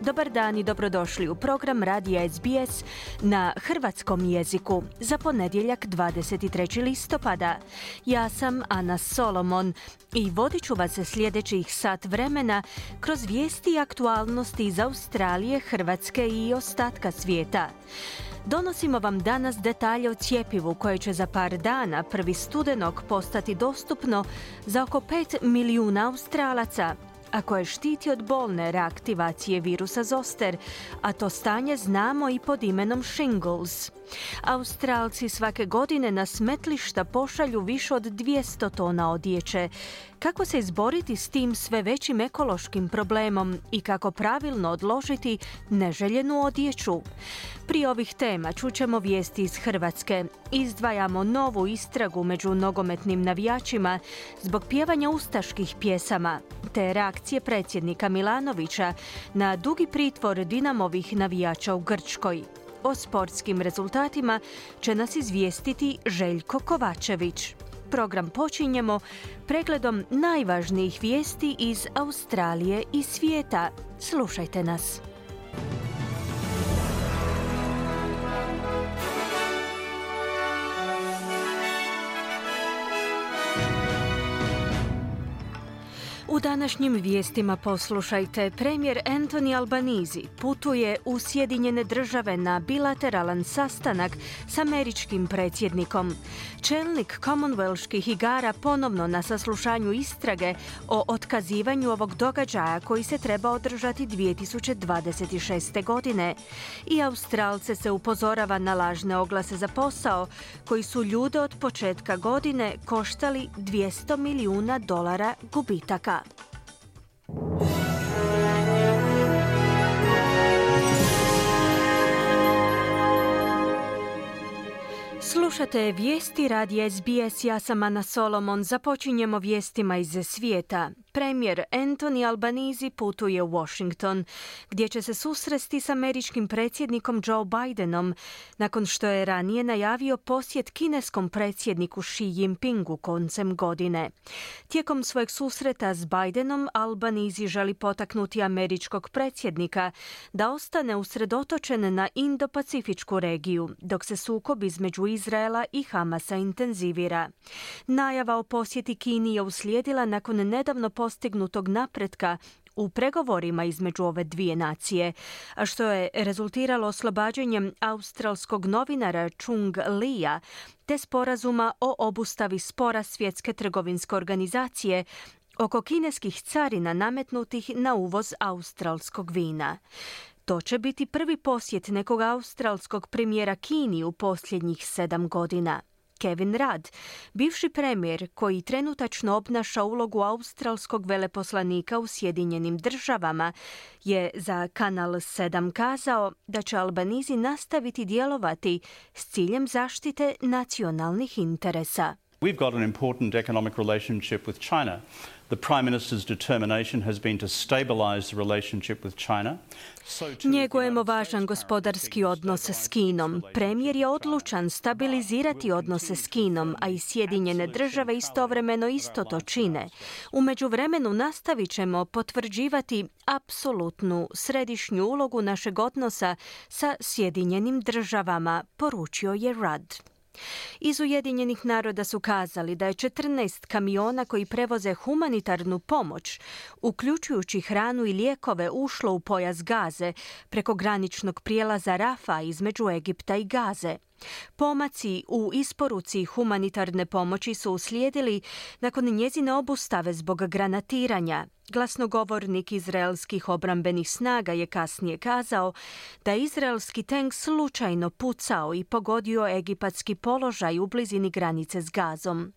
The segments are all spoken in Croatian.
Dobar dan i dobrodošli u program Radija SBS na hrvatskom jeziku za ponedjeljak 23. listopada. Ja sam Ana Solomon i vodit ću vas sljedećih sat vremena kroz vijesti i aktualnosti iz Australije, Hrvatske i ostatka svijeta. Donosimo vam danas detalje o cijepivu koje će za par dana, prvi studenog, postati dostupno za oko 5 milijuna Australaca a koje štiti od bolne reaktivacije virusa zoster, a to stanje znamo i pod imenom shingles. Australci svake godine na smetlišta pošalju više od 200 tona odjeće. Kako se izboriti s tim sve većim ekološkim problemom i kako pravilno odložiti neželjenu odjeću? Prije ovih tema čućemo vijesti iz Hrvatske. Izdvajamo novu istragu među nogometnim navijačima zbog pjevanja ustaških pjesama, te reakcije predsjednika Milanovića na dugi pritvor Dinamovih navijača u Grčkoj. O sportskim rezultatima će nas izvijestiti Željko Kovačević. Program počinjemo pregledom najvažnijih vijesti iz Australije i svijeta. Slušajte nas. U današnjim vijestima poslušajte, premijer Anthony Albanizi putuje u Sjedinjene države na bilateralan sastanak s američkim predsjednikom. Čelnik Commonwealthskih igara ponovno na saslušanju istrage o otkazivanju ovog događaja koji se treba održati 2026. godine. I Australce se upozorava na lažne oglase za posao koji su ljude od početka godine koštali 200 milijuna dolara gubitaka. up. Slušate vijesti radi SBS, ja sam Ana Solomon. Započinjemo vijestima iz svijeta. Premijer Anthony Albanizi putuje u Washington, gdje će se susresti s američkim predsjednikom Joe Bidenom, nakon što je ranije najavio posjet kineskom predsjedniku Xi Jinpingu koncem godine. Tijekom svojeg susreta s Bidenom, Albanizi želi potaknuti američkog predsjednika da ostane usredotočen na Indo-Pacifičku regiju, dok se sukob između Izraela i Hamasa intenzivira. Najava o posjeti Kini je uslijedila nakon nedavno postignutog napretka u pregovorima između ove dvije nacije, a što je rezultiralo oslobađanjem australskog novinara Chung Lija te sporazuma o obustavi spora svjetske trgovinske organizacije oko kineskih carina nametnutih na uvoz australskog vina. To će biti prvi posjet nekog australskog premijera Kini u posljednjih sedam godina. Kevin Rudd, bivši premijer koji trenutačno obnaša ulogu australskog veleposlanika u Sjedinjenim državama, je za Kanal 7 kazao da će Albanizi nastaviti djelovati s ciljem zaštite nacionalnih interesa. We've got an important economic relationship with China. The Prime Minister's determination has been to stabilize the relationship with China. Njegujemo važan gospodarski odnos s Kinom. Premijer je odlučan stabilizirati odnose s Kinom, a i Sjedinjene države istovremeno isto to čine. U međuvremenu nastavit ćemo potvrđivati apsolutnu središnju ulogu našeg odnosa sa Sjedinjenim državama, poručio je Rudd. Iz Ujedinjenih naroda su kazali da je 14 kamiona koji prevoze humanitarnu pomoć, uključujući hranu i lijekove, ušlo u pojas Gaze preko graničnog prijelaza Rafa između Egipta i Gaze. Pomaci u isporuci humanitarne pomoći su uslijedili nakon njezine obustave zbog granatiranja. Glasnogovornik izraelskih obrambenih snaga je kasnije kazao da izraelski tank slučajno pucao i pogodio egipatski položaj u blizini granice s Gazom.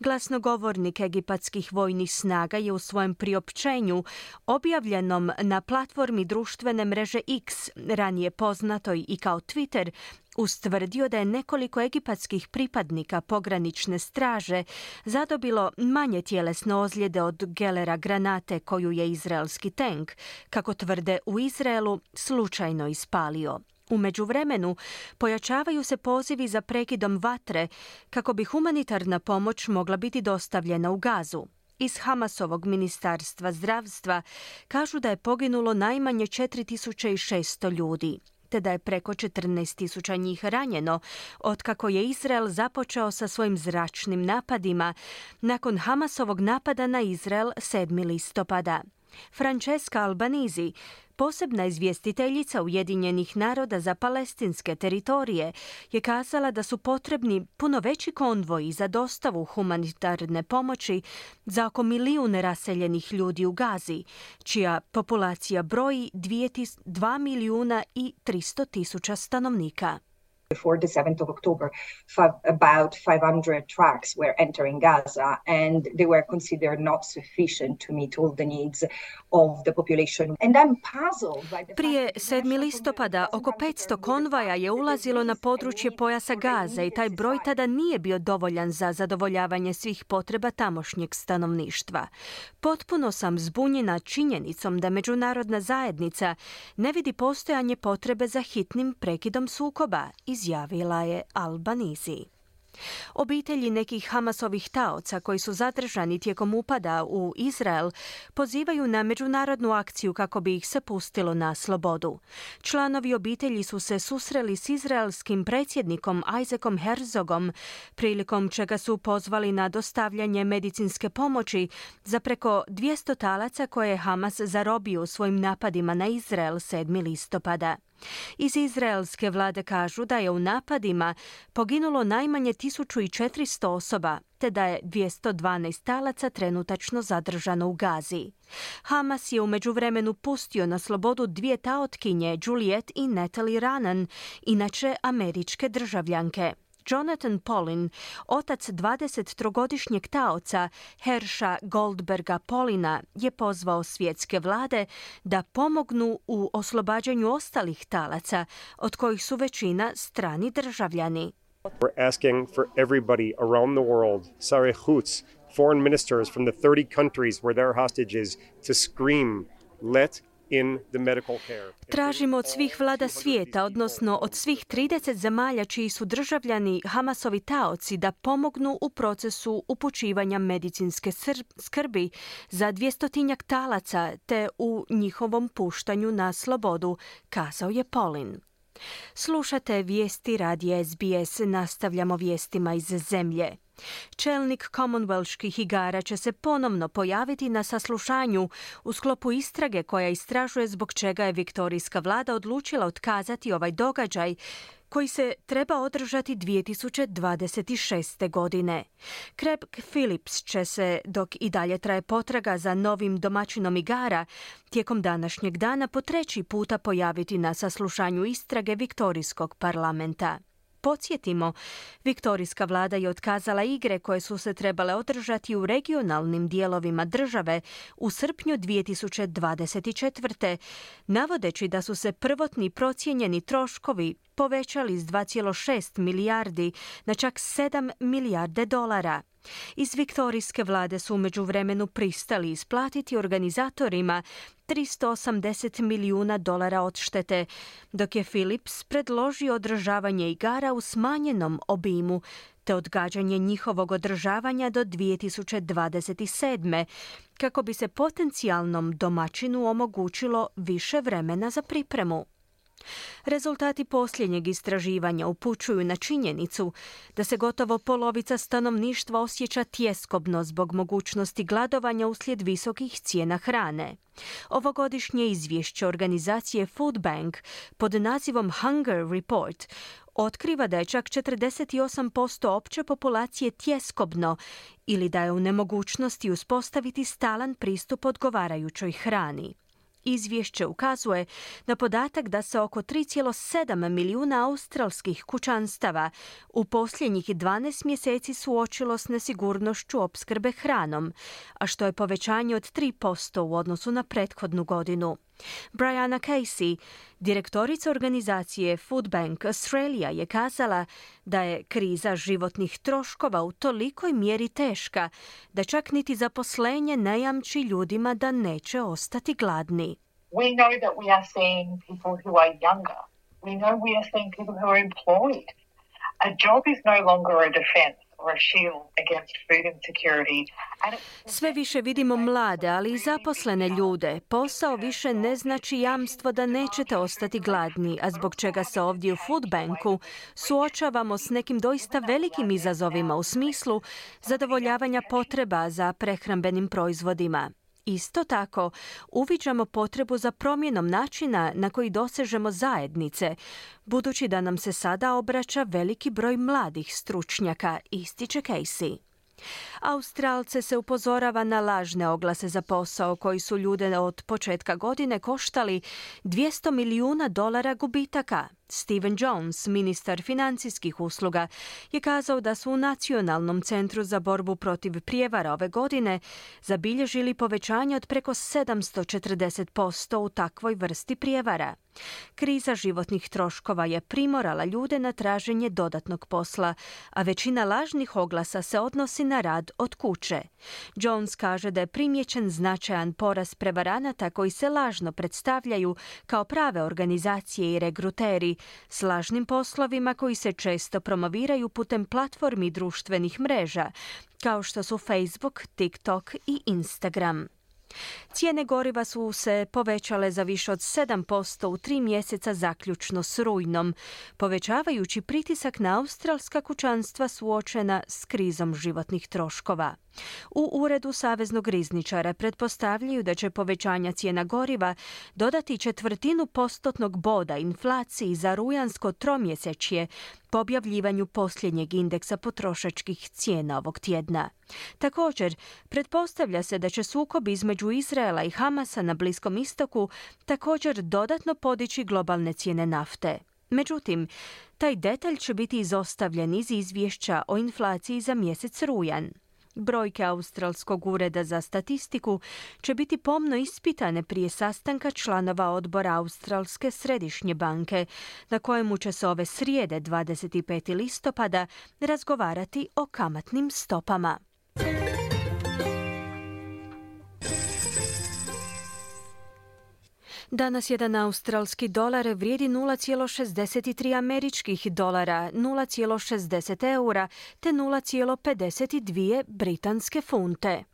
Glasnogovornik egipatskih vojnih snaga je u svojem priopćenju objavljenom na platformi društvene mreže X, ranije poznatoj i kao Twitter, ustvrdio da je nekoliko egipatskih pripadnika pogranične straže zadobilo manje tjelesne ozljede od gelera granate koju je izraelski tank, kako tvrde u Izraelu, slučajno ispalio. U međuvremenu pojačavaju se pozivi za prekidom vatre kako bi humanitarna pomoć mogla biti dostavljena u gazu. Iz Hamasovog ministarstva zdravstva kažu da je poginulo najmanje 4600 ljudi te da je preko 14.000 njih ranjeno, otkako je Izrael započeo sa svojim zračnim napadima nakon Hamasovog napada na Izrael 7. listopada. Francesca Albanizi, posebna izvjestiteljica Ujedinjenih naroda za palestinske teritorije, je kazala da su potrebni puno veći konvoji za dostavu humanitarne pomoći za oko milijun raseljenih ljudi u Gazi, čija populacija broji 2 milijuna i 300 tisuća stanovnika. Before the 7th of October, about 500 trucks were entering Gaza and they were considered not sufficient to meet all the needs of the population. And I'm puzzled by the Prije 7. listopada oko 500 konvaja je ulazilo na područje pojasa Gaza i taj broj tada nije bio dovoljan za zadovoljavanje svih potreba tamošnjeg stanovništva. Potpuno sam zbunjena činjenicom da međunarodna zajednica ne vidi postojanje potrebe za hitnim prekidom sukoba iz izjavila je Albanizi. Obitelji nekih Hamasovih taoca koji su zadržani tijekom upada u Izrael pozivaju na međunarodnu akciju kako bi ih se pustilo na slobodu. Članovi obitelji su se susreli s izraelskim predsjednikom Isaacom Herzogom, prilikom čega su pozvali na dostavljanje medicinske pomoći za preko 200 talaca koje je Hamas zarobio svojim napadima na Izrael 7. listopada. Iz izraelske vlade kažu da je u napadima poginulo najmanje 1400 osoba, te da je 212 talaca trenutačno zadržano u Gazi. Hamas je u međuvremenu pustio na slobodu dvije taotkinje, Juliet i Natalie Ranan, inače američke državljanke. Jonathan Polin, otac 23-godišnjeg taoca Herša Goldberga Polina, je pozvao svjetske vlade da pomognu u oslobađanju ostalih talaca, od kojih su većina strani državljani. We're asking for everybody around the world, foreign ministers from the 30 countries where there are hostages, to scream, let Tražimo od svih vlada svijeta, odnosno od svih 30 zemalja čiji su državljani Hamasovi taoci da pomognu u procesu upućivanja medicinske skrbi za dvjestotinjak talaca te u njihovom puštanju na slobodu, kazao je Polin. Slušate vijesti radi SBS, nastavljamo vijestima iz zemlje. Čelnik Commonwealthskih igara će se ponovno pojaviti na saslušanju u sklopu istrage koja istražuje zbog čega je viktorijska vlada odlučila otkazati ovaj događaj koji se treba održati 2026. godine. Kreb Phillips će se, dok i dalje traje potraga za novim domaćinom igara, tijekom današnjeg dana po treći puta pojaviti na saslušanju istrage Viktorijskog parlamenta. Podsjetimo, Viktorijska vlada je otkazala igre koje su se trebale održati u regionalnim dijelovima države u srpnju 2024. navodeći da su se prvotni procijenjeni troškovi povećali s 2,6 milijardi na čak 7 milijarde dolara. Iz viktorijske vlade su umeđu vremenu pristali isplatiti organizatorima 380 milijuna dolara odštete, dok je Philips predložio održavanje igara u smanjenom obimu te odgađanje njihovog održavanja do 2027. kako bi se potencijalnom domaćinu omogućilo više vremena za pripremu. Rezultati posljednjeg istraživanja upućuju na činjenicu da se gotovo polovica stanovništva osjeća tjeskobno zbog mogućnosti gladovanja uslijed visokih cijena hrane. Ovogodišnje izvješće organizacije Food Bank pod nazivom Hunger Report otkriva da je čak 48% opće populacije tjeskobno ili da je u nemogućnosti uspostaviti stalan pristup odgovarajućoj hrani. Izvješće ukazuje na podatak da se oko 3,7 milijuna australskih kućanstava u posljednjih 12 mjeseci suočilo s nesigurnošću opskrbe hranom, a što je povećanje od 3% u odnosu na prethodnu godinu. Brianna Casey, direktorica organizacije Food Bank Australia, je kazala da je kriza životnih troškova u tolikoj mjeri teška da čak niti zaposlenje ne jamči ljudima da neće ostati gladni. We know that we are seeing people who are younger. We know we are seeing people who are employed. A job is no longer a defense. Sve više vidimo mlade, ali i zaposlene ljude. Posao više ne znači jamstvo da nećete ostati gladni, a zbog čega se ovdje u Food Banku suočavamo s nekim doista velikim izazovima u smislu zadovoljavanja potreba za prehrambenim proizvodima. Isto tako, uviđamo potrebu za promjenom načina na koji dosežemo zajednice, budući da nam se sada obraća veliki broj mladih stručnjaka, ističe Casey. Australce se upozorava na lažne oglase za posao koji su ljude od početka godine koštali 200 milijuna dolara gubitaka. Steven Jones, ministar financijskih usluga, je kazao da su u Nacionalnom centru za borbu protiv prijevara ove godine zabilježili povećanje od preko 740% u takvoj vrsti prijevara. Kriza životnih troškova je primorala ljude na traženje dodatnog posla, a većina lažnih oglasa se odnosi na rad od kuće. Jones kaže da je primjećen značajan porast prevaranata koji se lažno predstavljaju kao prave organizacije i regruteri s lažnim poslovima koji se često promoviraju putem platformi društvenih mreža, kao što su Facebook, TikTok i Instagram. Cijene goriva su se povećale za više od 7% u tri mjeseca zaključno s rujnom, povećavajući pritisak na australska kućanstva suočena s krizom životnih troškova. U uredu Saveznog rizničara pretpostavljaju da će povećanja cijena goriva dodati četvrtinu postotnog boda inflaciji za rujansko tromjesečje po objavljivanju posljednjeg indeksa potrošačkih cijena ovog tjedna. Također, pretpostavlja se da će sukob između Izraela i Hamasa na Bliskom istoku također dodatno podići globalne cijene nafte. Međutim, taj detalj će biti izostavljen iz izvješća o inflaciji za mjesec rujan. Brojke Australskog ureda za statistiku će biti pomno ispitane prije sastanka članova odbora Australske središnje banke, na kojemu će se ove srijede 25. listopada razgovarati o kamatnim stopama. Danas jedan australski dolar vrijedi 0,63 američkih dolara, 0,60 eura te 0,52 britanske funte.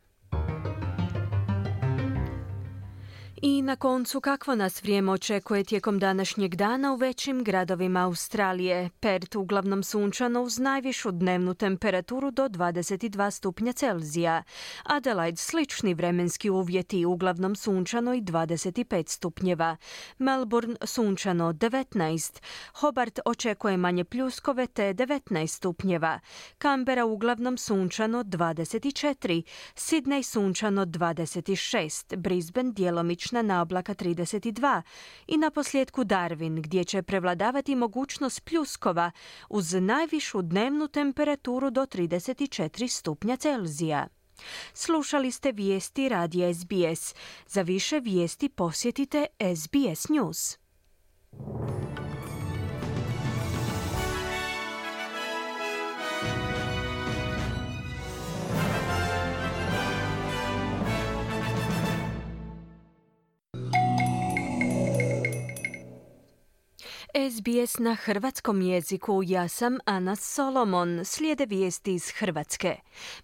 I na koncu kakvo nas vrijeme očekuje tijekom današnjeg dana u većim gradovima Australije. Pert uglavnom sunčano uz najvišu dnevnu temperaturu do 22 stupnja Celzija. Adelaide slični vremenski uvjeti uglavnom sunčano i 25 stupnjeva. Melbourne sunčano 19. Hobart očekuje manje pljuskove te 19 stupnjeva. Canberra uglavnom sunčano 24. Sydney sunčano 26. Brisbane djelomično na oblaka 32 i na posljedku Darwin gdje će prevladavati mogućnost pljuskova uz najvišu dnevnu temperaturu do 34 stupnja Celzija. Slušali ste vijesti radija SBS. Za više vijesti posjetite SBS News. SBS na hrvatskom jeziku, ja sam Ana Solomon, slijede vijesti iz Hrvatske.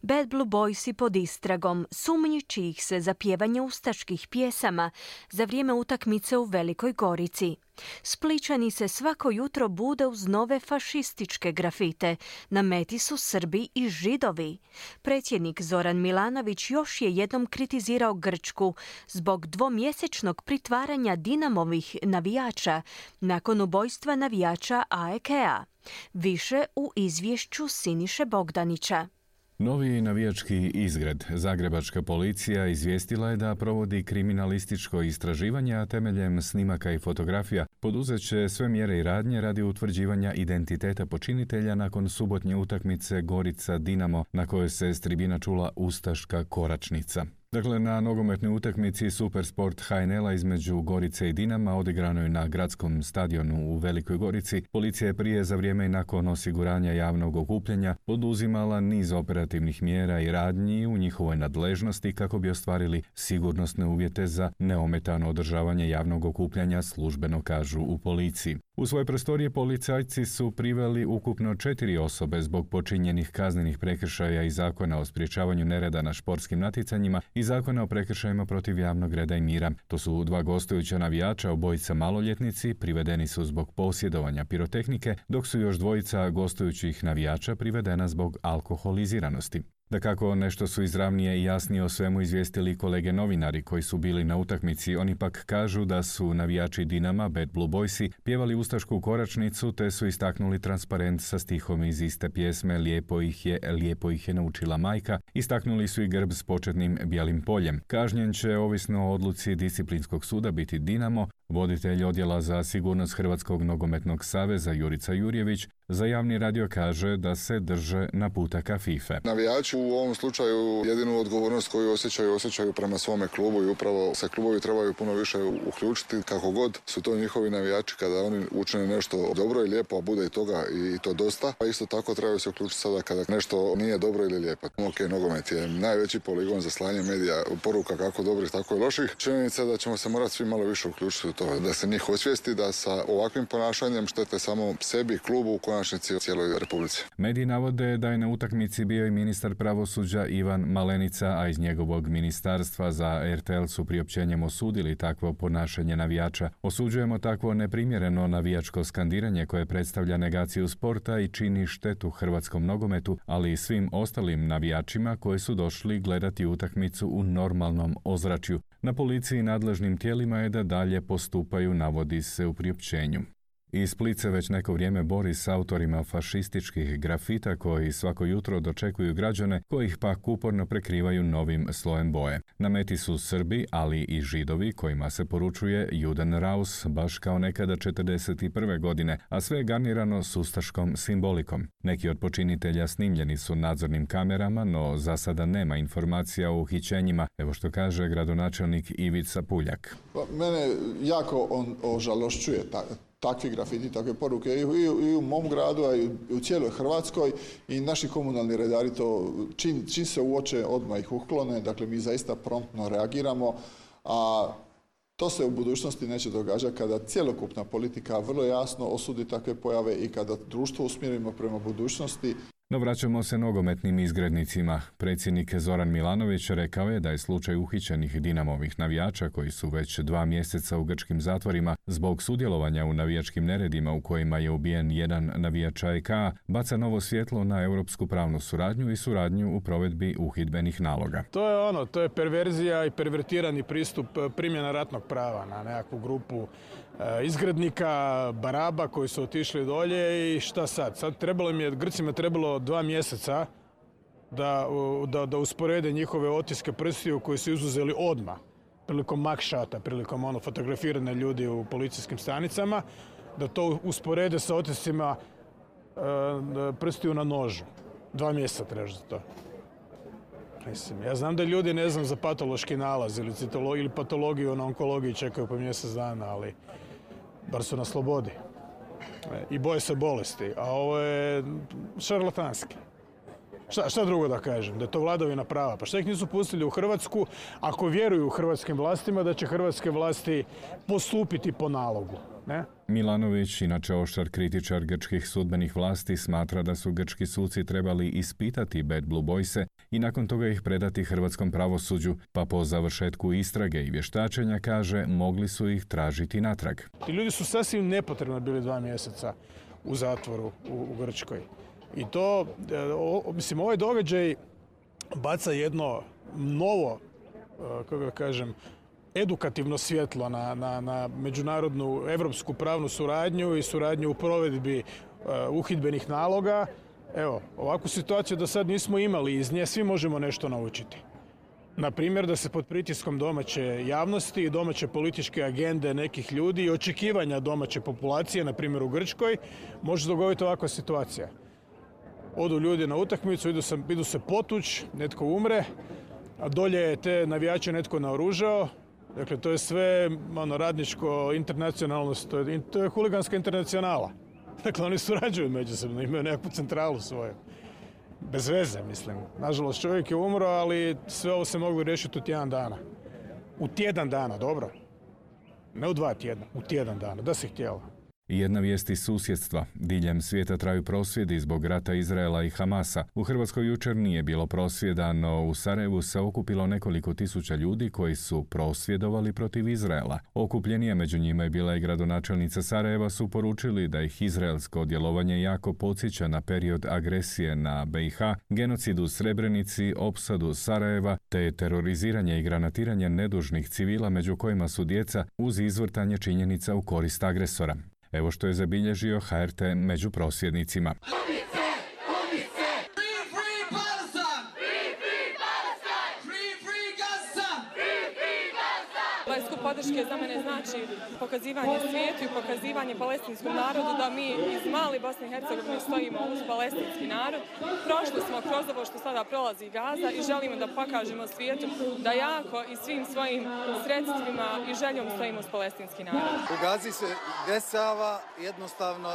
Bad Blue Boysi pod istragom, sumnjiči ih se za pjevanje ustaških pjesama za vrijeme utakmice u Velikoj Gorici. Spličani se svako jutro bude uz nove fašističke grafite. Na meti su Srbi i Židovi. Predsjednik Zoran Milanović još je jednom kritizirao Grčku zbog dvomjesečnog pritvaranja Dinamovih navijača nakon ubojstva navijača AEK-a. Više u izvješću Siniše Bogdanića. Novi navijački izgred Zagrebačka policija izvijestila je da provodi kriminalističko istraživanje, a temeljem snimaka i fotografija poduzet će sve mjere i radnje radi utvrđivanja identiteta počinitelja nakon subotnje utakmice Gorica Dinamo na kojoj se s tribina čula ustaška koračnica. Dakle, na nogometnoj utakmici Supersport HNL-a između Gorice i Dinama odigranoj na gradskom stadionu u Velikoj Gorici, policija je prije za vrijeme i nakon osiguranja javnog okupljanja poduzimala niz operativnih mjera i radnji u njihovoj nadležnosti kako bi ostvarili sigurnosne uvjete za neometano održavanje javnog okupljanja službeno kažu u policiji. U svoje prostorije policajci su priveli ukupno četiri osobe zbog počinjenih kaznenih prekršaja i zakona o sprječavanju nereda na športskim natjecanjima i zakona o prekršajima protiv javnog reda i mira. To su dva gostujuća navijača, obojica maloljetnici, privedeni su zbog posjedovanja pirotehnike, dok su još dvojica gostujućih navijača privedena zbog alkoholiziranosti. Da kako nešto su izravnije i jasnije o svemu izvijestili kolege novinari koji su bili na utakmici, oni pak kažu da su navijači Dinama, Bad Blue Boysi, pjevali ustašku koračnicu te su istaknuli transparent sa stihom iz iste pjesme Lijepo ih je, lijepo ih je naučila majka, istaknuli su i grb s početnim bijelim poljem. Kažnjen će, ovisno o odluci disciplinskog suda, biti Dinamo, Voditelj odjela za sigurnost Hrvatskog nogometnog saveza Jurica Jurjević za javni radio kaže da se drže na putaka FIFA. Navijači u ovom slučaju jedinu odgovornost koju osjećaju, osjećaju prema svome klubu i upravo se klubovi trebaju puno više uključiti kako god su to njihovi navijači kada oni učine nešto dobro i lijepo, a bude i toga i to dosta. A isto tako trebaju se uključiti sada kada nešto nije dobro ili lijepo. Ok, nogomet je najveći poligon za slanje medija, poruka kako dobrih, tako i loših. Činjenica da ćemo se morati svi malo više uključiti to, da se njih osvijesti da sa ovakvim ponašanjem štete samo sebi, klubu, u konačnici u cijeloj republici. Mediji navode da je na utakmici bio i ministar pravosuđa Ivan Malenica, a iz njegovog ministarstva za RTL su priopćenjem osudili takvo ponašanje navijača. Osuđujemo takvo neprimjereno navijačko skandiranje koje predstavlja negaciju sporta i čini štetu hrvatskom nogometu, ali i svim ostalim navijačima koji su došli gledati utakmicu u normalnom ozračju. Na policiji nadležnim tijelima je da dalje postupaju, navodi se u priopćenju. I Split se već neko vrijeme bori s autorima fašističkih grafita koji svako jutro dočekuju građane koji ih pak uporno prekrivaju novim slojem boje. Na meti su Srbi, ali i Židovi kojima se poručuje Juden Raus baš kao nekada 41. godine, a sve je garnirano sustaškom simbolikom. Neki od počinitelja snimljeni su nadzornim kamerama, no za sada nema informacija o uhićenjima, evo što kaže gradonačelnik Ivica Puljak. Pa, mene jako on ožalošćuje takvi grafiti, takve poruke i, u mom gradu, a i u cijeloj Hrvatskoj i naši komunalni redari to čim, čim se uoče odmah ih uklone, dakle mi zaista promptno reagiramo, a to se u budućnosti neće događati kada cjelokupna politika vrlo jasno osudi takve pojave i kada društvo usmjerimo prema budućnosti no vraćamo se nogometnim izgrednicima. Predsjednik Zoran Milanović rekao je da je slučaj uhićenih Dinamovih navijača koji su već dva mjeseca u grčkim zatvorima zbog sudjelovanja u navijačkim neredima u kojima je ubijen jedan navijač AEK baca novo svjetlo na europsku pravnu suradnju i suradnju u provedbi uhidbenih naloga. To je ono, to je perverzija i pervertirani pristup eh, primjena ratnog prava na nekakvu grupu eh, izgrednika, baraba koji su otišli dolje i šta sad? Sad trebalo mi je, Grcima trebalo dva mjeseca da, da, da usporede njihove otiske prstiju koji su izuzeli odmah prilikom makšata, prilikom ono fotografiranja ljudi u policijskim stanicama, da to usporede sa otiscima e, prstiju na nožu. Dva mjeseca treba za to. Mislim, ja znam da ljudi ne znam za patološki nalaz ili, ili patologiju na onkologiji čekaju po mjesec dana, ali bar su na slobodi i boje se bolesti, a ovo je šarlatanski. Šta, šta drugo da kažem? Da je to vladavina prava. Pa šta ih nisu pustili u Hrvatsku ako vjeruju hrvatskim vlastima da će hrvatske vlasti postupiti po nalogu? Ne? Milanović, inače oštar kritičar grčkih sudbenih vlasti, smatra da su grčki suci trebali ispitati Bad Blue Boyse i nakon toga ih predati hrvatskom pravosuđu, pa po završetku istrage i vještačenja, kaže, mogli su ih tražiti natrag. Ti ljudi su sasvim nepotrebno bili dva mjeseca u zatvoru u, u Grčkoj. I to, e, o, mislim, ovaj događaj baca jedno novo, e, kako kažem, edukativno svjetlo na, na, na međunarodnu evropsku pravnu suradnju i suradnju u provedbi uh, uhidbenih naloga. Evo, ovakvu situaciju do sad nismo imali, iz nje svi možemo nešto naučiti. Na primjer, da se pod pritiskom domaće javnosti i domaće političke agende nekih ljudi i očekivanja domaće populacije, na primjer u Grčkoj, može dogoditi ovakva situacija. Odu ljudi na utakmicu, idu se, idu se potuć, netko umre, a dolje je te navijače netko naoružao, Dakle, to je sve ono, radničko, internacionalno, to je, huliganska internacionala. Dakle, oni surađuju međusobno, imaju nekakvu centralu svoju. Bez veze, mislim. Nažalost, čovjek je umro, ali sve ovo se moglo riješiti u tjedan dana. U tjedan dana, dobro. Ne u dva tjedna, u tjedan dana, da se htjelo. Jedna vijest iz susjedstva. Diljem svijeta traju prosvjedi zbog rata Izraela i Hamasa. U Hrvatskoj jučer nije bilo prosvjeda, no u Sarajevu se okupilo nekoliko tisuća ljudi koji su prosvjedovali protiv Izraela. Okupljenije među njima je bila i gradonačelnica Sarajeva su poručili da ih izraelsko djelovanje jako podsjeća na period agresije na BiH, genocid u Srebrenici, opsadu Sarajeva, te teroriziranje i granatiranje nedužnih civila među kojima su djeca uz izvrtanje činjenica u korist agresora. Evo što je zabilježio HRT među prosvjednicima. Podrške za mene znači pokazivanje svijetu i pokazivanje palestinskom narodu da mi iz mali Bosne i Hercegovine stojimo uz palestinski narod. Prošli smo kroz ovo što sada prolazi Gaza i želimo da pokažemo svijetu da jako i svim svojim sredstvima i željom stojimo uz palestinski narod. U Gazi se desava jednostavno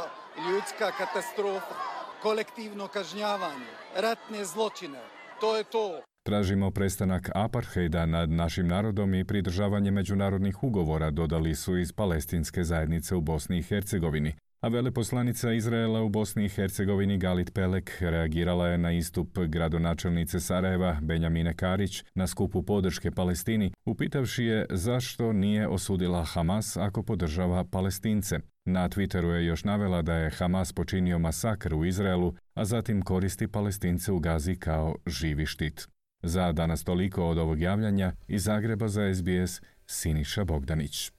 ljudska katastrofa, kolektivno kažnjavanje, ratne zločine. To je to. Tražimo prestanak apartheida nad našim narodom i pridržavanje međunarodnih ugovora, dodali su iz palestinske zajednice u Bosni i Hercegovini. A veleposlanica Izraela u Bosni i Hercegovini Galit Pelek reagirala je na istup gradonačelnice Sarajeva Benjamine Karić na skupu podrške Palestini, upitavši je zašto nije osudila Hamas ako podržava Palestince. Na Twitteru je još navela da je Hamas počinio masakr u Izraelu, a zatim koristi Palestince u Gazi kao živi štit. Za danas toliko od ovog javljanja iz Zagreba za SBS Siniša Bogdanić.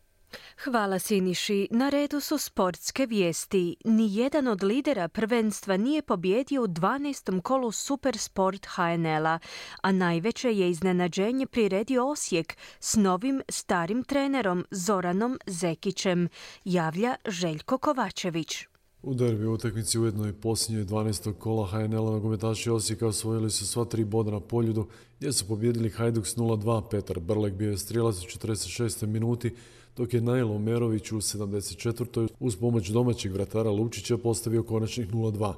Hvala Siniši. Na redu su sportske vijesti. Nijedan od lidera prvenstva nije pobjedio u 12. kolu Supersport HNL-a, a najveće je iznenađenje priredio Osijek s novim starim trenerom Zoranom Zekićem, javlja Željko Kovačević. U derbi utakmici u jednoj posljednjoj 12. kola HNL-a nogometaši Osijeka osvojili su sva tri boda na poljudu gdje su pobjedili Hajduk s 0-2. Petar Brlek bio je strijelac u 46. minuti, dok je Najlo Merović u 74. uz pomoć domaćeg vratara Lučića postavio konačnih 0-2.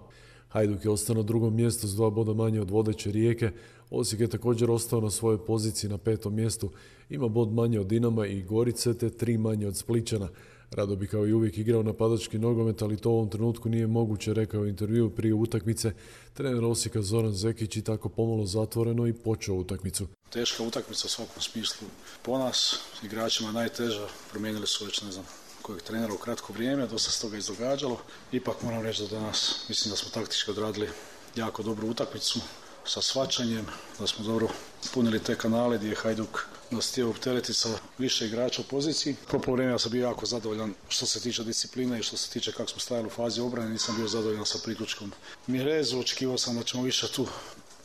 Hajduk je ostao na drugom mjestu s dva boda manje od vodeće rijeke. Osijek je također ostao na svojoj poziciji na petom mjestu. Ima bod manje od Dinama i Gorice te tri manje od Spličana. Rado bi kao i uvijek igrao napadački nogomet, ali to u ovom trenutku nije moguće, rekao u intervju prije utakmice. Trener Osijeka Zoran Zekić i tako pomalo zatvoreno i počeo utakmicu. Teška utakmica u svakom smislu po nas, igračima najteža, promijenili su već ne znam kojeg trenera u kratko vrijeme, dosta se toga izdogađalo. Ipak moram reći da danas mislim da smo taktički odradili jako dobru utakmicu sa svačanjem, da smo dobro punili te kanale gdje je Hajduk nas htio opteretiti sa više igrača u poziciji. Po ja sam bio jako zadovoljan što se tiče discipline i što se tiče kako smo stajali u fazi obrane, nisam bio zadovoljan sa priključkom Mirezu, očekivao sam da ćemo više tu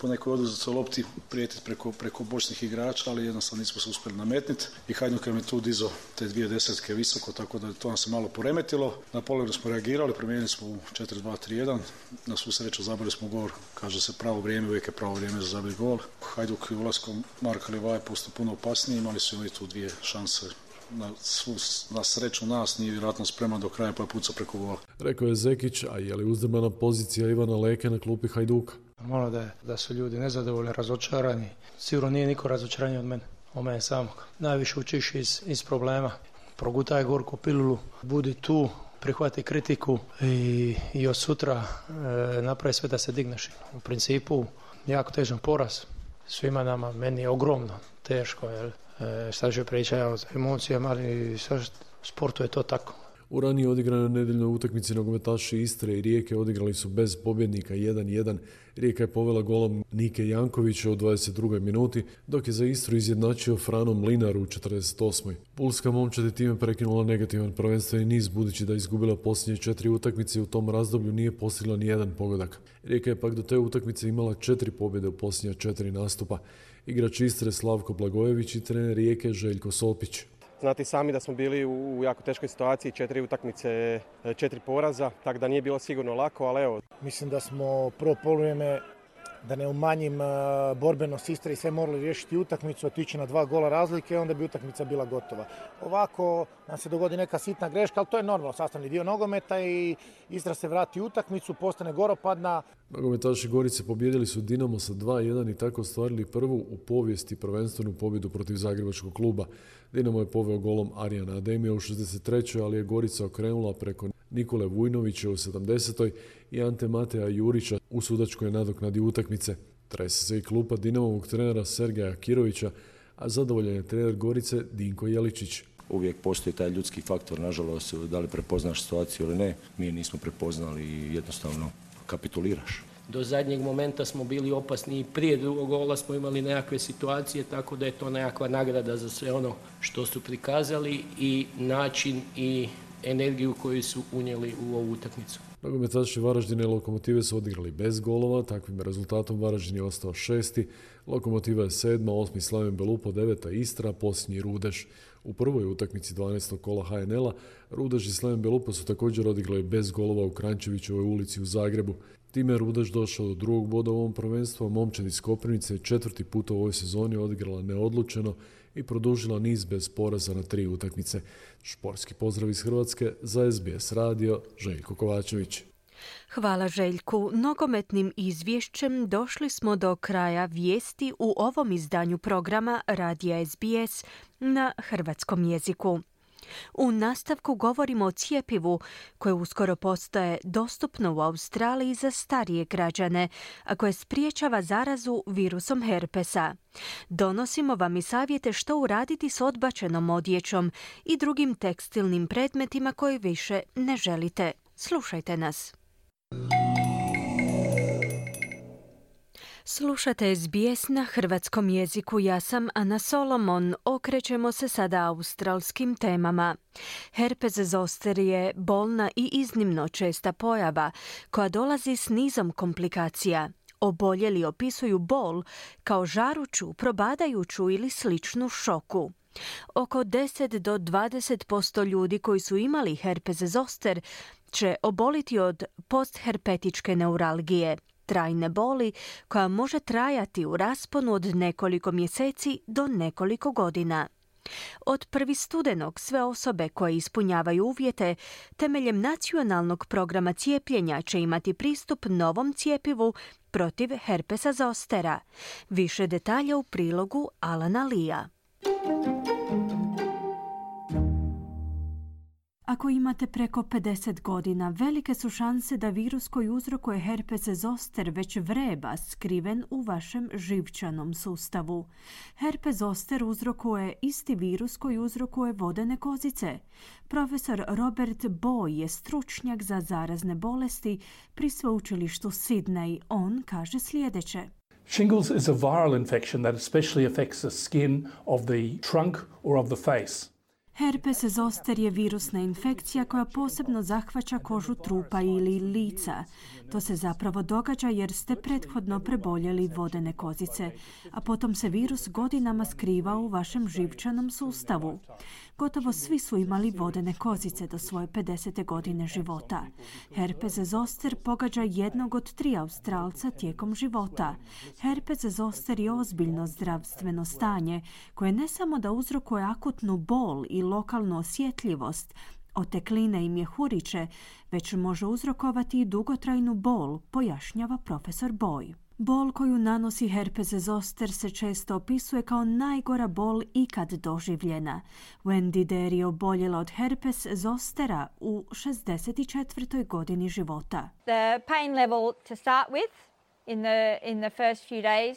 po nekoj oduzetoj lopti prijetiti preko, preko bočnih igrača, ali jednostavno nismo se uspjeli nametniti. I Hajduk je tu dizo te dvije desetke visoko, tako da to nam se malo poremetilo. Na poloviru smo reagirali, promijenili smo u 4-2-3-1. Na svu sreću zabili smo gol. Kaže se pravo vrijeme, uvijek je pravo vrijeme za zabiti gol. Hajduk je ulaskom Marka Livaje postao puno opasniji, imali su i tu dvije šanse na, svu, na sreću nas nije vjerojatno spreman do kraja pa je puca preko gola. Rekao je Zekić, a je li uzdrmana pozicija Ivana Leke na klupi Hajduka? Normalno da, je, da su ljudi nezadovoljni, razočarani. Sigurno nije niko razočaraniji od mene, od mene samog. Najviše učiš iz, iz problema. progutaj gorku pilulu, budi tu, prihvati kritiku i, i od sutra e, napravi sve da se digneš. U principu, jako težan poraz. Svima nama, meni je ogromno teško, jer e, šta ću pričati o emocijama, ali sportu je to tako. U ranije odigranoj nedeljnoj utakmici nogometaši Istre i Rijeke odigrali su bez pobjednika 1-1. Rijeka je povela golom Nike Jankovića u 22. minuti, dok je za Istru izjednačio Frano Mlinar u 48. Pulska momčad je time prekinula negativan prvenstveni niz, budući da je izgubila posljednje četiri utakmice i u tom razdoblju nije postigla ni jedan pogodak. Rijeka je pak do te utakmice imala četiri pobjede u posljednja četiri nastupa. Igrač Istre Slavko Blagojević i trener Rijeke Željko Sopić. Znate sami da smo bili u jako teškoj situaciji, četiri utakmice, e, četiri poraza, tako da nije bilo sigurno lako, ali evo. Mislim da smo prvo poluvrijeme da ne umanjim e, borbenost Istre i sve morali riješiti utakmicu, otići na dva gola razlike, onda bi utakmica bila gotova. Ovako nam se dogodi neka sitna greška, ali to je normalno, sastavni dio nogometa i Istra se vrati u utakmicu, postane goropadna. Nogometaši Gorice pobjedili su Dinamo sa 2-1 i tako ostvarili prvu u povijesti prvenstvenu pobjedu protiv Zagrebačkog kluba. Dinamo je poveo golom Arijana Ademija u 63. ali je Gorica okrenula preko Nikole Vujnovića u 70. i Ante Mateja Jurića u sudačkoj nadoknadi utakmice. Trese se i klupa Dinamovog trenera Sergeja Kirovića, a zadovoljan je trener Gorice Dinko Jeličić. Uvijek postoji taj ljudski faktor, nažalost, da li prepoznaš situaciju ili ne. Mi nismo prepoznali i jednostavno kapituliraš do zadnjeg momenta smo bili opasni i prije drugog gola smo imali nekakve situacije, tako da je to nekakva nagrada za sve ono što su prikazali i način i energiju koju su unijeli u ovu utakmicu. Nogometaši Varaždine i Lokomotive su odigrali bez golova, takvim rezultatom Varaždin je ostao šesti, Lokomotiva je sedma, osmi Slaven Belupo, deveta Istra, posljednji Rudeš. U prvoj utakmici 12. kola HNL-a Rudeš i Slaven Belupo su također odigrali bez golova u Krančevićevoj ulici u Zagrebu. Time je Rudeš došao do drugog boda u ovom prvenstvu, a momčad iz Koprivnice četvrti put u ovoj sezoni odigrala neodlučeno i produžila niz bez poraza na tri utakmice. Šporski pozdrav iz Hrvatske za SBS radio Željko Kovačević. Hvala Željku. Nogometnim izvješćem došli smo do kraja vijesti u ovom izdanju programa Radija SBS na hrvatskom jeziku. U nastavku govorimo o cijepivu koje uskoro postaje dostupno u Australiji za starije građane, a koje spriječava zarazu virusom herpesa. Donosimo vam i savjete što uraditi s odbačenom odjećom i drugim tekstilnim predmetima koje više ne želite. Slušajte nas. Slušate SBS na hrvatskom jeziku. Ja sam Ana Solomon. Okrećemo se sada australskim temama. Herpes zoster je bolna i iznimno česta pojava koja dolazi s nizom komplikacija. Oboljeli opisuju bol kao žaruću, probadajuću ili sličnu šoku. Oko 10 do 20% ljudi koji su imali herpes zoster će oboliti od postherpetičke neuralgije – trajne boli koja može trajati u rasponu od nekoliko mjeseci do nekoliko godina. Od prvi studenog sve osobe koje ispunjavaju uvjete temeljem nacionalnog programa cijepljenja će imati pristup novom cijepivu protiv herpesa zostera. Više detalja u prilogu Alana Lija. Ako imate preko 50 godina, velike su šanse da virus koji uzrokuje herpes zoster već vreba skriven u vašem živčanom sustavu. Herpes zoster uzrokuje isti virus koji uzrokuje vodene kozice. Profesor Robert Boy je stručnjak za zarazne bolesti pri sveučilištu Sydney. On kaže sljedeće. Shingles is a viral infection that especially affects the skin of the trunk or of the face. Herpes zoster je virusna infekcija koja posebno zahvaća kožu trupa ili lica. To se zapravo događa jer ste prethodno preboljeli vodene kozice, a potom se virus godinama skriva u vašem živčanom sustavu. Gotovo svi su imali vodene kozice do svoje 50. godine života. Herpes zoster pogađa jednog od tri Australca tijekom života. Herpes zoster je ozbiljno zdravstveno stanje koje ne samo da uzrokuje akutnu bol i lokalnu osjetljivost, otekline i mjehuriće, već može uzrokovati i dugotrajnu bol, pojašnjava profesor Boy. Bol koju nanosi herpes zoster se često opisuje kao najgora bol ikad doživljena. Wendy je oboljela od herpes zostera u 64. godini života. The pain level to start with in the, in the first few days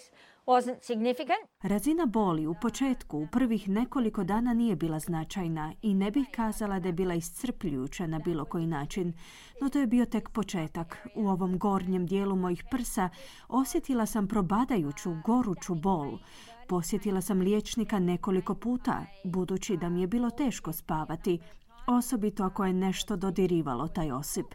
Razina boli u početku u prvih nekoliko dana nije bila značajna i ne bih kazala da je bila iscrpljujuća na bilo koji način, no to je bio tek početak. U ovom gornjem dijelu mojih prsa osjetila sam probadajuću, goruću bol. Posjetila sam liječnika nekoliko puta, budući da mi je bilo teško spavati, osobito ako je nešto dodirivalo taj osip.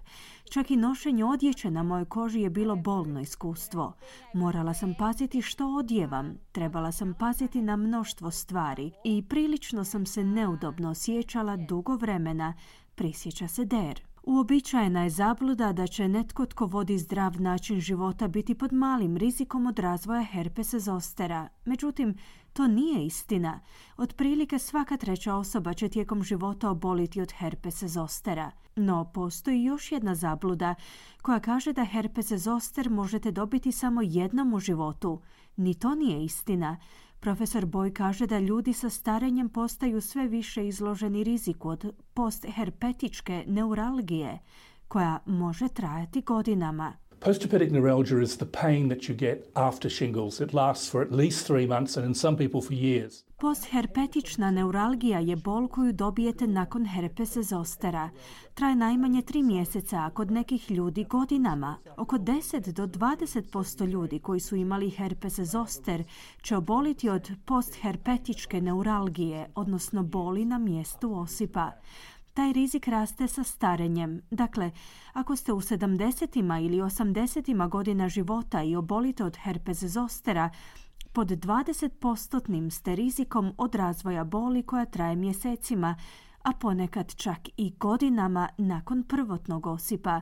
Čak i nošenje odjeće na mojoj koži je bilo bolno iskustvo. Morala sam paziti što odjevam, trebala sam paziti na mnoštvo stvari i prilično sam se neudobno osjećala dugo vremena, prisjeća se Der. Uobičajena je zabluda da će netko tko vodi zdrav način života biti pod malim rizikom od razvoja herpesa zostera. Međutim, to nije istina. Otprilike svaka treća osoba će tijekom života oboliti od herpesa zostera. No, postoji još jedna zabluda koja kaže da herpes zoster možete dobiti samo jednom u životu. Ni to nije istina. Profesor Boj kaže da ljudi sa starenjem postaju sve više izloženi riziku od postherpetičke neuralgije, koja može trajati godinama. Postherpetic neuralgia is the pain that you get after shingles. It lasts for at least three months and in some people for years. Postherpetična neuralgija je bol koju dobijete nakon herpesa zostera. Traje najmanje tri mjeseca, a kod nekih ljudi godinama. Oko 10 do 20% ljudi koji su imali herpes zoster će oboliti od postherpetičke neuralgije, odnosno boli na mjestu osipa taj rizik raste sa starenjem. Dakle, ako ste u 70. ili 80. godina života i obolite od herpes zostera, pod 20% ste rizikom od razvoja boli koja traje mjesecima, a ponekad čak i godinama nakon prvotnog osipa,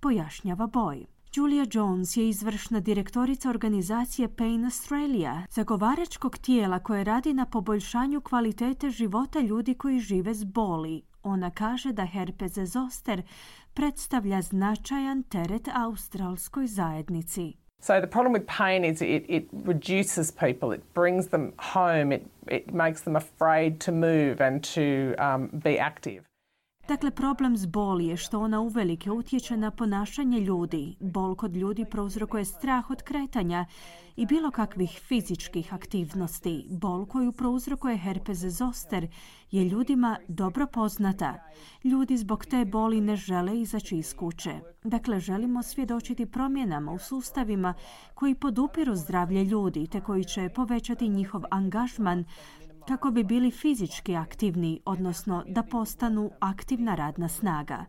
pojašnjava Boj. Julia Jones je izvršna direktorica organizacije Pain Australia, zagovaračkog tijela koje radi na poboljšanju kvalitete života ljudi koji žive s boli. Ona kaže da herpes zoster predstavlja značajan teret australskoj zajednici. So the problem with pain is it, it reduces people, it brings them home, it, it makes them afraid to move and to um, be active. Dakle, problem s boli je što ona uvelike utječe na ponašanje ljudi. Bol kod ljudi prouzrokuje strah od kretanja i bilo kakvih fizičkih aktivnosti. Bol koju prouzrokuje herpes zoster je ljudima dobro poznata. Ljudi zbog te boli ne žele izaći iz kuće. Dakle, želimo svjedočiti promjenama u sustavima koji podupiru zdravlje ljudi te koji će povećati njihov angažman kako bi bili fizički aktivni, odnosno da postanu aktivna radna snaga.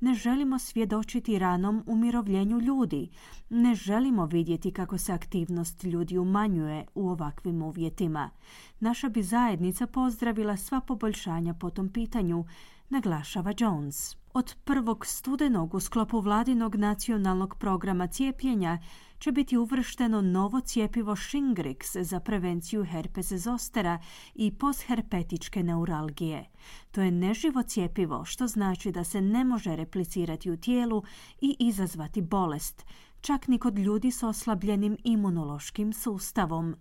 Ne želimo svjedočiti ranom umirovljenju ljudi. Ne želimo vidjeti kako se aktivnost ljudi umanjuje u ovakvim uvjetima. Naša bi zajednica pozdravila sva poboljšanja po tom pitanju, naglašava Jones. Od prvog studenog u sklopu vladinog nacionalnog programa cijepljenja će biti uvršteno novo cijepivo Shingrix za prevenciju herpes zostera i postherpetičke neuralgije. To je neživo cijepivo, što znači da se ne može replicirati u tijelu i izazvati bolest, čak ni kod ljudi s oslabljenim imunološkim sustavom.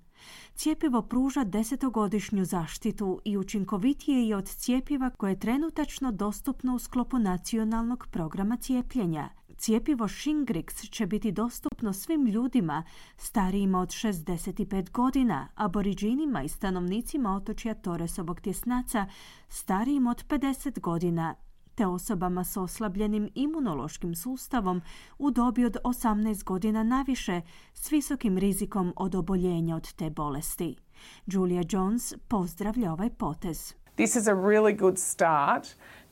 Cijepivo pruža desetogodišnju zaštitu i učinkovitije je od cijepiva koje je trenutačno dostupno u sklopu nacionalnog programa cijepljenja. Cijepivo Shingrix će biti dostupno svim ljudima starijima od 65 godina, aboriđinima i stanovnicima otočja Toresovog tjesnaca starijim od 50 godina te osobama s oslabljenim imunološkim sustavom u dobi od 18 godina naviše s visokim rizikom od oboljenja od te bolesti. Julia Jones pozdravlja ovaj potez. This is a really good start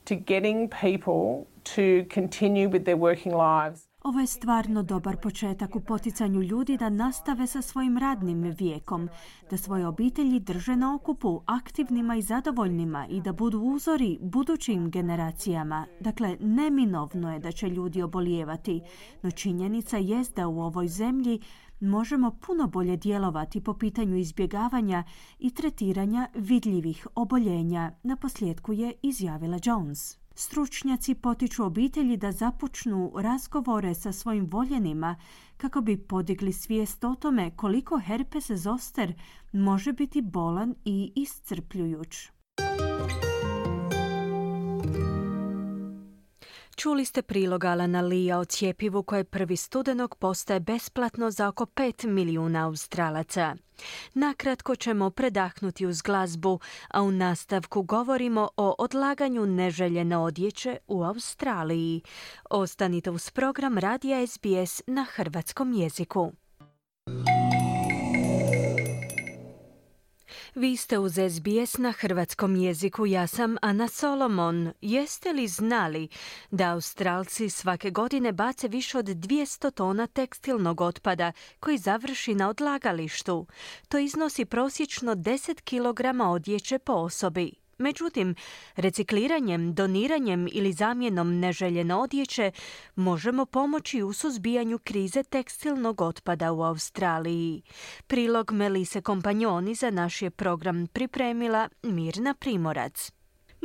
to getting people to continue with their working lives. Ovo je stvarno dobar početak u poticanju ljudi da nastave sa svojim radnim vijekom, da svoje obitelji drže na okupu aktivnima i zadovoljnima i da budu uzori budućim generacijama. Dakle, neminovno je da će ljudi obolijevati, no činjenica jest da u ovoj zemlji možemo puno bolje djelovati po pitanju izbjegavanja i tretiranja vidljivih oboljenja, na posljedku je izjavila Jones. Stručnjaci potiču obitelji da započnu razgovore sa svojim voljenima kako bi podigli svijest o tome koliko herpes zoster može biti bolan i iscrpljujuć. Čuli ste prilog Alana Lija o cijepivu koje prvi studenog postaje besplatno za oko 5 milijuna Australaca. Nakratko ćemo predahnuti uz glazbu, a u nastavku govorimo o odlaganju neželjene odjeće u Australiji. Ostanite uz program Radija SBS na hrvatskom jeziku. Vi ste uz SBS na hrvatskom jeziku, ja sam Ana Solomon. Jeste li znali da Australci svake godine bace više od 200 tona tekstilnog otpada koji završi na odlagalištu? To iznosi prosječno 10 kg odjeće po osobi. Međutim, recikliranjem, doniranjem ili zamjenom neželjene odjeće možemo pomoći u suzbijanju krize tekstilnog otpada u Australiji. Prilog Melise Kompanjoni za naš je program pripremila Mirna Primorac.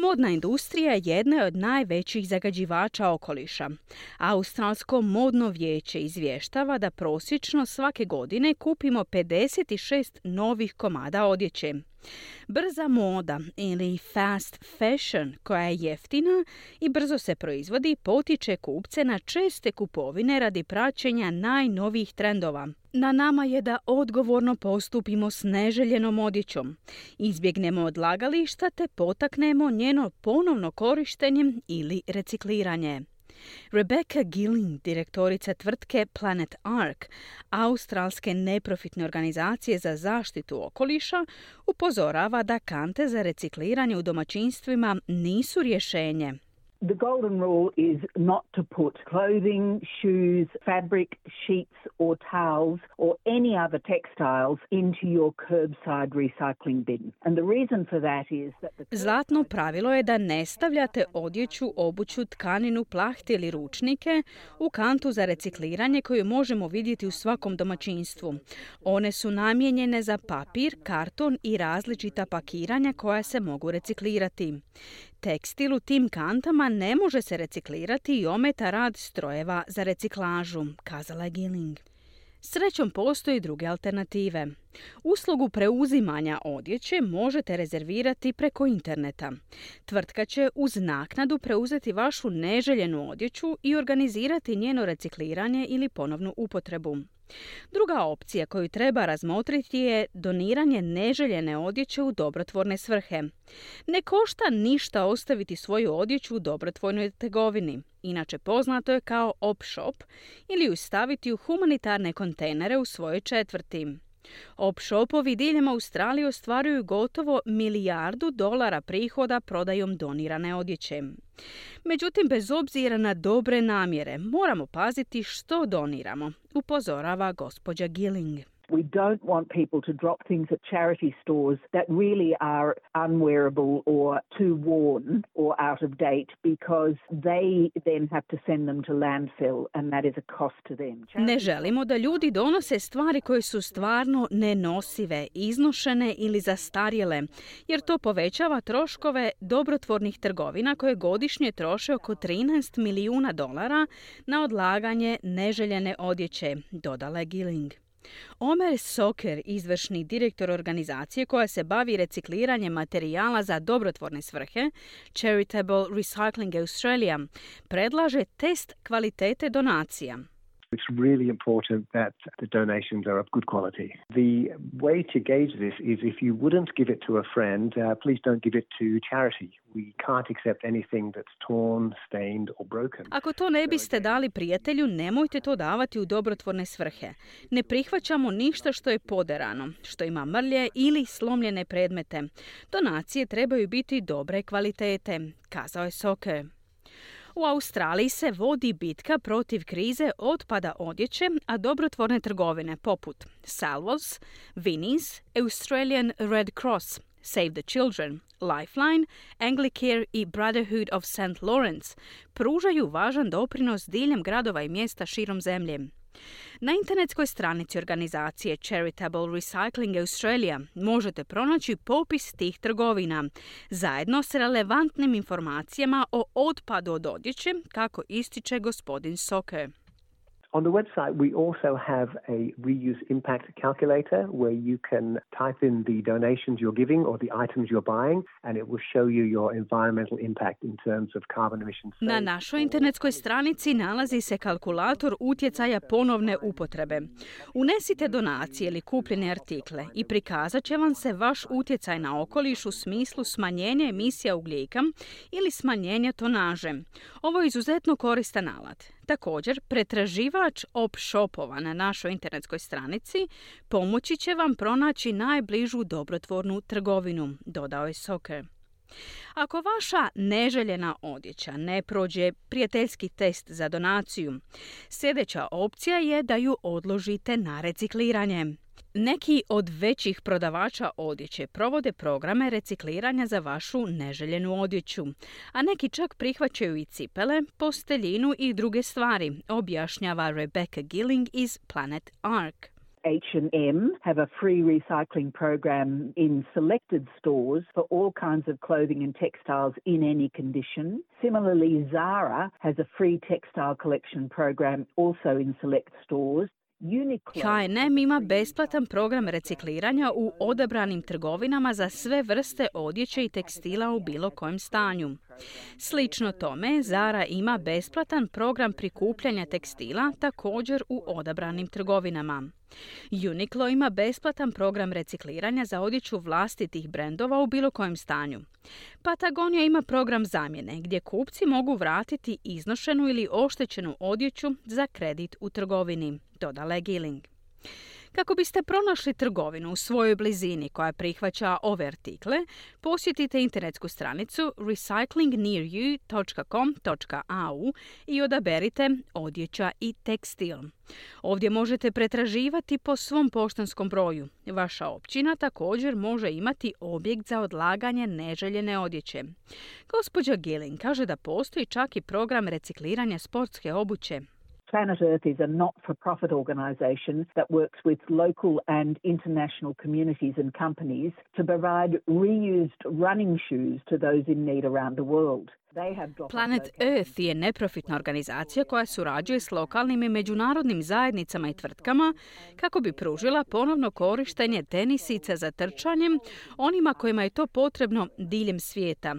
Modna industrija jedna je od najvećih zagađivača okoliša. Australsko modno vijeće izvještava da prosječno svake godine kupimo 56 novih komada odjeće. Brza moda ili fast fashion koja je jeftina i brzo se proizvodi potiče kupce na česte kupovine radi praćenja najnovijih trendova. Na nama je da odgovorno postupimo s neželjenom odjećom, izbjegnemo odlagališta te potaknemo njeno ponovno korištenje ili recikliranje. Rebecca Gilling, direktorica tvrtke Planet Ark, australske neprofitne organizacije za zaštitu okoliša, upozorava da kante za recikliranje u domaćinstvima nisu rješenje. The golden rule is not to put clothing, shoes, fabric, sheets or towels or any other textiles into your curbside recycling bin. And the reason for that is that the Zlatno pravilo je da ne stavljate odjeću, obuću, tkaninu, plahte ili ručnike u kantu za recikliranje koju možemo vidjeti u svakom domaćinstvu. One su namijenjene za papir, karton i različita pakiranja koja se mogu reciklirati. Tekstil u tim kantama ne može se reciklirati i ometa rad strojeva za reciklažu, kazala je Gilling. Srećom postoji druge alternative. Uslugu preuzimanja odjeće možete rezervirati preko interneta. Tvrtka će uz naknadu preuzeti vašu neželjenu odjeću i organizirati njeno recikliranje ili ponovnu upotrebu. Druga opcija koju treba razmotriti je doniranje neželjene odjeće u dobrotvorne svrhe. Ne košta ništa ostaviti svoju odjeću u dobrotvornoj trgovini, inače poznato je kao op shop, ili ju staviti u humanitarne kontejnere u svojoj četvrti. Op-shopovi diljem Australije ostvaruju gotovo milijardu dolara prihoda prodajom donirane odjeće. Međutim, bez obzira na dobre namjere, moramo paziti što doniramo, upozorava gospođa Gilling. We don't want people to drop things at charity stores that really are unwearable or too worn or out of date because they then have to send them to landfill and that is a cost to them. Ne želimo da ljudi donose stvari koje su stvarno nenosive, iznošene ili zastarjele, jer to povećava troškove dobrotvornih trgovina koje godišnje troše oko 13 milijuna dolara na odlaganje neželjene odjeće, dodala je Gilling. Omer Soker, izvršni direktor organizacije koja se bavi recikliranjem materijala za dobrotvorne svrhe, Charitable Recycling Australia, predlaže test kvalitete donacija. It's really important that the donations are of good quality. The way to gauge this is if you wouldn't give it to a friend, uh, please don't give it to charity. We can't accept anything that's torn, stained or broken. Ako to ne biste dali prijatelju, nemojte to davati u dobrotvorne svrhe. Ne prihvaćamo ništa što je poderano, što ima mrlje ili slomljene predmete. Donacije trebaju biti dobre kvalitete, kazao je Soke. U Australiji se vodi bitka protiv krize otpada odjeće, a dobrotvorne trgovine poput Salvos, Vinnie's, Australian Red Cross, Save the Children, Lifeline, Anglicare i Brotherhood of St. Lawrence pružaju važan doprinos diljem gradova i mjesta širom zemlje. Na internetskoj stranici organizacije Charitable Recycling Australia možete pronaći popis tih trgovina, zajedno s relevantnim informacijama o otpadu od odjeće, kako ističe gospodin Soke. On the website, we also have a reuse impact calculator where you can type in the donations you're giving or the items you're buying, and it will show you your environmental impact in terms of carbon emissions. Na našoj internetskoj stranici nalazi se kalkulator utjecaja ponovne upotrebe. Unesite donacije ili kupljene artikle i prikazat će vam se vaš utjecaj na okoliš u smislu smanjenja emisija ugljika ili smanjenja tonaže. Ovo je izuzetno koristan alat. Također, pretraživač op shopova na našoj internetskoj stranici pomoći će vam pronaći najbližu dobrotvornu trgovinu, dodao je Soker. Ako vaša neželjena odjeća ne prođe prijateljski test za donaciju, sljedeća opcija je da ju odložite na recikliranje. Neki od većih prodavača odjeće provode programe recikliranja za vašu neželjenu odjeću, a neki čak prihvaćaju i cipele, posteljinu i druge stvari, objašnjava Rebecca Gilling iz Planet Ark. H&M have a free recycling program in selected stores for all kinds of clothing and textiles in any condition. Similarly, Zara has a free textile collection program also in select stores. H&M ima besplatan program recikliranja u odabranim trgovinama za sve vrste odjeće i tekstila u bilo kojem stanju. Slično tome, Zara ima besplatan program prikupljanja tekstila također u odabranim trgovinama. Uniqlo ima besplatan program recikliranja za odjeću vlastitih brendova u bilo kojem stanju. Patagonia ima program zamjene gdje kupci mogu vratiti iznošenu ili oštećenu odjeću za kredit u trgovini, dodala je Gilling. Kako biste pronašli trgovinu u svojoj blizini koja prihvaća ove artikle, posjetite internetsku stranicu recyclingnearyou.com.au i odaberite odjeća i tekstil. Ovdje možete pretraživati po svom poštanskom broju. Vaša općina također može imati objekt za odlaganje neželjene odjeće. Gospođa Gilling kaže da postoji čak i program recikliranja sportske obuće. Planet Earth is a not for profit organisation that works with local and international communities and companies to provide reused running shoes to those in need around the world. Planet Earth je neprofitna organizacija koja surađuje s lokalnim i međunarodnim zajednicama i tvrtkama kako bi pružila ponovno korištenje tenisica za trčanjem onima kojima je to potrebno diljem svijeta.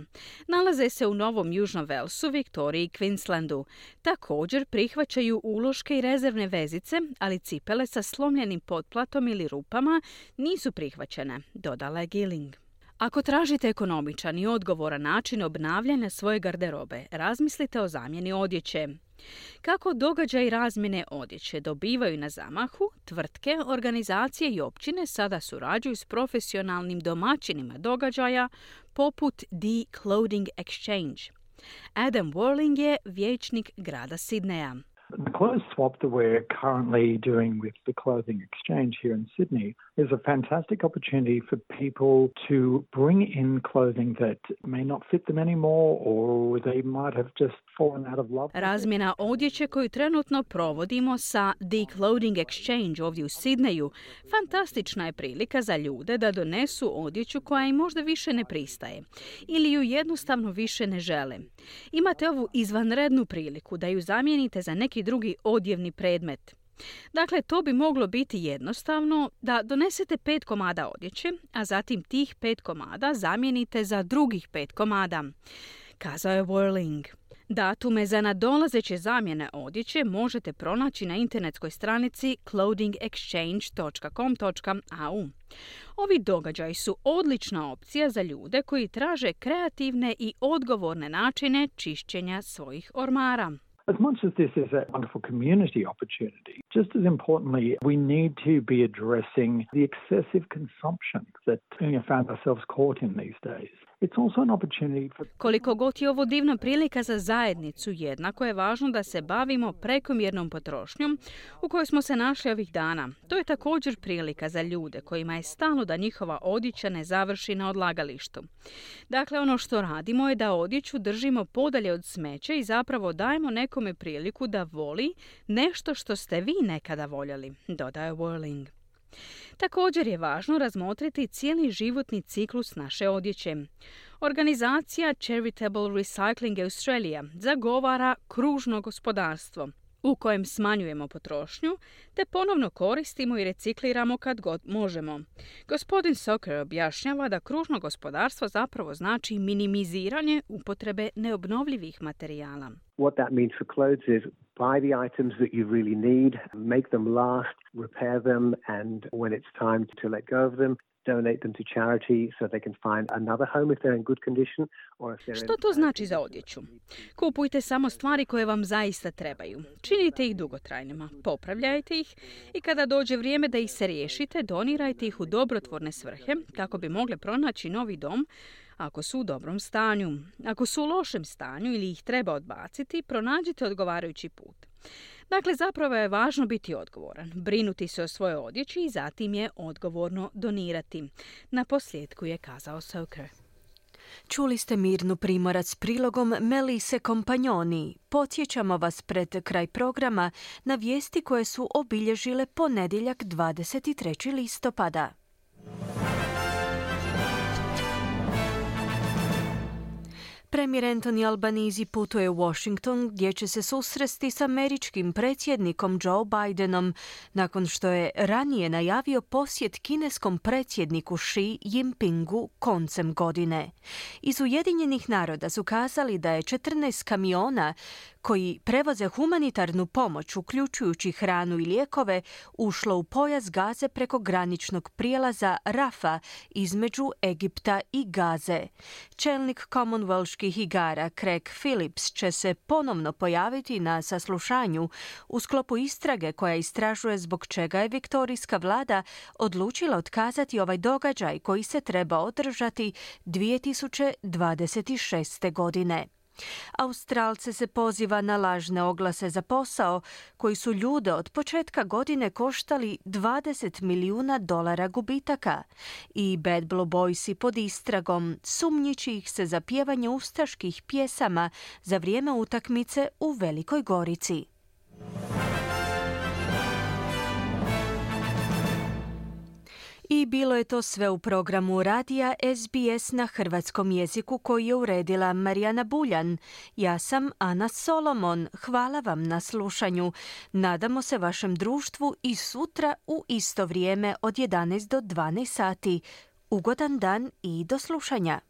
Nalaze se u Novom Južnom Velsu, Viktoriji i Queenslandu. Također prihvaćaju uloške i rezervne vezice, ali cipele sa slomljenim potplatom ili rupama nisu prihvaćene, dodala je Gilling. Ako tražite ekonomičan i odgovoran način obnavljanja svoje garderobe, razmislite o zamjeni odjeće. Kako događaj razmjene odjeće dobivaju na zamahu, tvrtke, organizacije i općine sada surađuju s profesionalnim domaćinima događaja poput The Clothing Exchange. Adam Worling je vijećnik grada Sidneja. The clothes swap that we're currently doing with the Clothing Exchange here in Sydney is a fantastic opportunity for people to bring in clothing that may not fit them anymore or they might have just fallen out of love. Razmjena odjeće koju trenutno provodimo sa The Clothing Exchange ovdje u Sidneju fantastična je prilika za ljude da donesu odjeću koja im možda više ne pristaje ili ju jednostavno više ne žele. Imate ovu izvanrednu priliku da ju zamijenite za neki drugi odjevni predmet. Dakle, to bi moglo biti jednostavno da donesete pet komada odjeće, a zatim tih pet komada zamijenite za drugih pet komada, kazao je Whirling. Datume za nadolazeće zamjene odjeće možete pronaći na internetskoj stranici clothingexchange.com.au. Ovi događaji su odlična opcija za ljude koji traže kreativne i odgovorne načine čišćenja svojih ormara. As much as this is a wonderful community opportunity, just as importantly, we need to be addressing the excessive consumption that we have found ourselves caught in these days. Koliko god je ovo divna prilika za zajednicu, jednako je važno da se bavimo prekomjernom potrošnjom u kojoj smo se našli ovih dana. To je također prilika za ljude kojima je stalno da njihova odjeća ne završi na odlagalištu. Dakle, ono što radimo je da odjeću držimo podalje od smeća i zapravo dajemo nekome priliku da voli nešto što ste vi nekada voljeli, dodaje Whirling. Također je važno razmotriti cijeli životni ciklus naše odjeće. Organizacija Charitable Recycling Australia zagovara kružno gospodarstvo u kojem smanjujemo potrošnju te ponovno koristimo i recikliramo kad god možemo. Gospodin Soker objašnjava da kružno gospodarstvo zapravo znači minimiziranje upotrebe neobnovljivih materijala. What that means for clothes is buy the items that you really need, make them last, repair them, and when it's time to let go of them, donate them to charity so they can find another home if they're in good condition or if they're Što to znači za odjeću? Kupujte samo stvari koje vam zaista trebaju. Činite ih dugotrajnima, popravljajte ih i kada dođe vrijeme da ih se riješite, donirajte ih u dobrotvorne svrhe kako bi mogle pronaći novi dom ako su u dobrom stanju. Ako su u lošem stanju ili ih treba odbaciti, pronađite odgovarajući put. Dakle, zapravo je važno biti odgovoran, brinuti se o svojoj odjeći i zatim je odgovorno donirati. Na posljedku je kazao Soker. Čuli ste Mirnu Primorac s prilogom Melise Kompanjoni. Podsjećamo vas pred kraj programa na vijesti koje su obilježile ponedjeljak 23. listopada. Premijer Anthony Albanizi putuje u Washington gdje će se susresti s američkim predsjednikom Joe Bidenom nakon što je ranije najavio posjet kineskom predsjedniku Xi Jinpingu koncem godine. Iz Ujedinjenih naroda su kazali da je 14 kamiona koji prevoze humanitarnu pomoć, uključujući hranu i lijekove, ušlo u pojas Gaze preko graničnog prijelaza Rafa između Egipta i Gaze. Čelnik Commonwealthskih igara Craig Phillips će se ponovno pojaviti na saslušanju u sklopu istrage koja istražuje zbog čega je viktorijska vlada odlučila otkazati ovaj događaj koji se treba održati 2026. godine. Australce se poziva na lažne oglase za posao koji su ljude od početka godine koštali 20 milijuna dolara gubitaka i Bad Blue Boysi pod istragom sumnjići ih se za pjevanje ustaških pjesama za vrijeme utakmice u Velikoj Gorici. I bilo je to sve u programu radija SBS na hrvatskom jeziku koji je uredila Marijana Buljan. Ja sam Ana Solomon. Hvala vam na slušanju. Nadamo se vašem društvu i sutra u isto vrijeme od 11 do 12 sati. Ugodan dan i do slušanja.